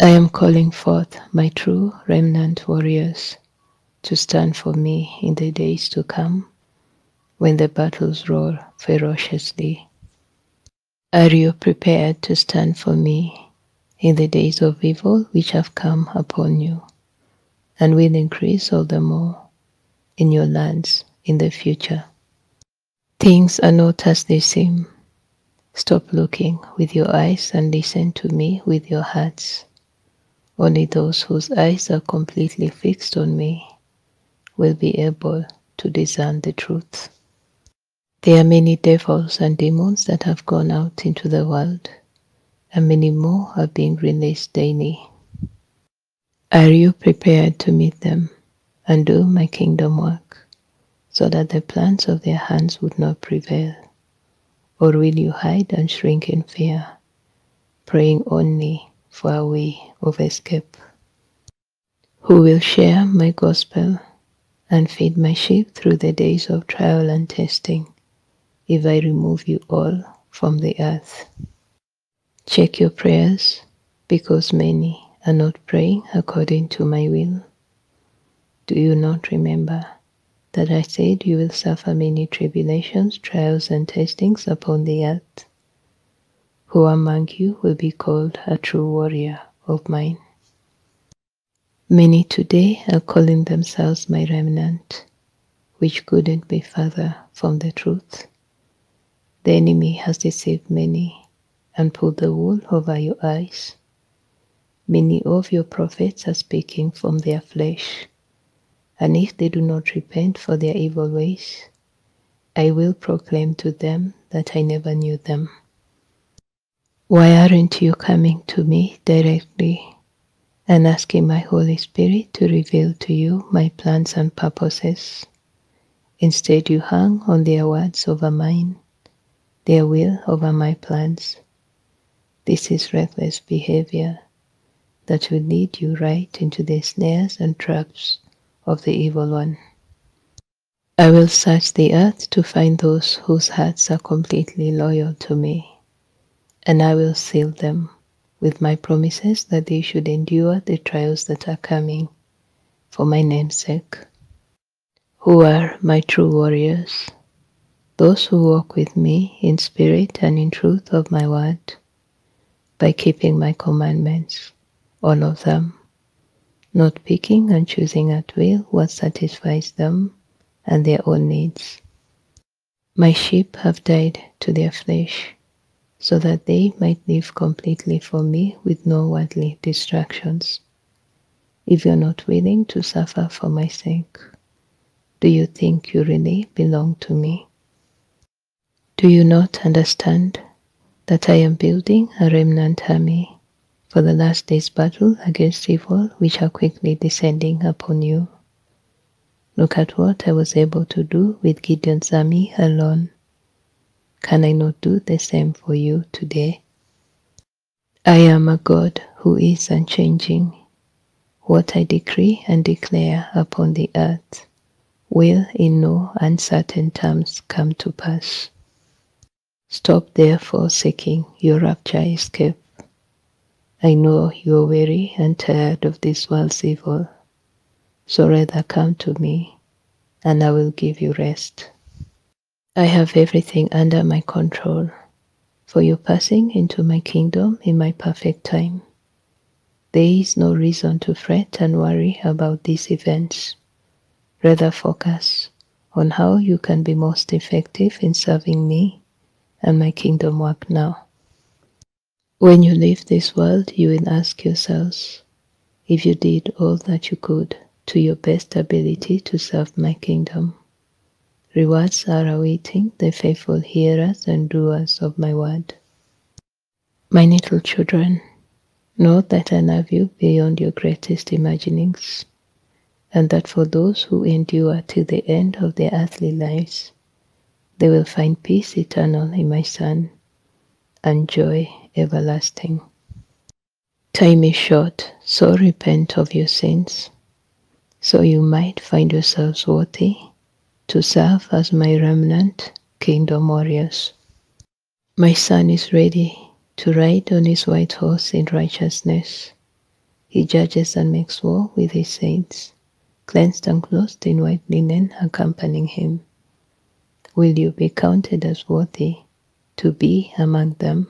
I am calling forth my true remnant warriors to stand for me in the days to come when the battles roar ferociously. Are you prepared to stand for me in the days of evil which have come upon you and will increase all the more in your lands in the future? Things are not as they seem. Stop looking with your eyes and listen to me with your hearts. Only those whose eyes are completely fixed on me will be able to discern the truth. There are many devils and demons that have gone out into the world, and many more are being released daily. Are you prepared to meet them and do my kingdom work so that the plans of their hands would not prevail? Or will you hide and shrink in fear, praying only for of escape? Who will share my gospel and feed my sheep through the days of trial and testing if I remove you all from the earth? Check your prayers because many are not praying according to my will. Do you not remember that I said you will suffer many tribulations, trials, and testings upon the earth? Who among you will be called a true warrior of mine? Many today are calling themselves my remnant, which couldn't be further from the truth. The enemy has deceived many and pulled the wool over your eyes. Many of your prophets are speaking from their flesh, and if they do not repent for their evil ways, I will proclaim to them that I never knew them. Why aren't you coming to me directly and asking my Holy Spirit to reveal to you my plans and purposes. Instead, you hang on their words over mine, their will over my plans. This is reckless behavior that will lead you right into the snares and traps of the evil one. I will search the earth to find those whose hearts are completely loyal to me, and I will seal them with my promises that they should endure the trials that are coming for my name's sake. Who are my true warriors? Those who walk with me in spirit and in truth of my word, by keeping my commandments, all of them, not picking and choosing at will what satisfies them and their own needs. My sheep have died to their flesh so that they might live completely for me with no worldly distractions. If you're not willing to suffer for my sake, do you think you really belong to me? Do you not understand that I am building a remnant army for the last day's battle against evil which are quickly descending upon you? Look at what I was able to do with Gideon's army alone. Can I not do the same for you today? I am a God who is unchanging. What I decree and declare upon the earth will in no uncertain terms come to pass. Stop therefore seeking your rapture escape. I know you are weary and tired of this world's evil, so rather come to me, and I will give you rest. I have everything under my control for your passing into my kingdom in my perfect time. There is no reason to fret and worry about these events. Rather focus on how you can be most effective in serving me and my kingdom work now. When you leave this world, you will ask yourselves if you did all that you could to your best ability to serve my kingdom. Rewards are awaiting the faithful hearers and doers of my word. My little children, know that I love you beyond your greatest imaginings, and that for those who endure to the end of their earthly lives, they will find peace eternal in my Son and joy everlasting. Time is short, so repent of your sins, so you might find yourselves worthy to serve as my remnant kingdom warriors. My son is ready to ride on his white horse in righteousness He judges and makes war with his saints, cleansed and clothed in white linen, accompanying him. Will you be counted as worthy to be among them?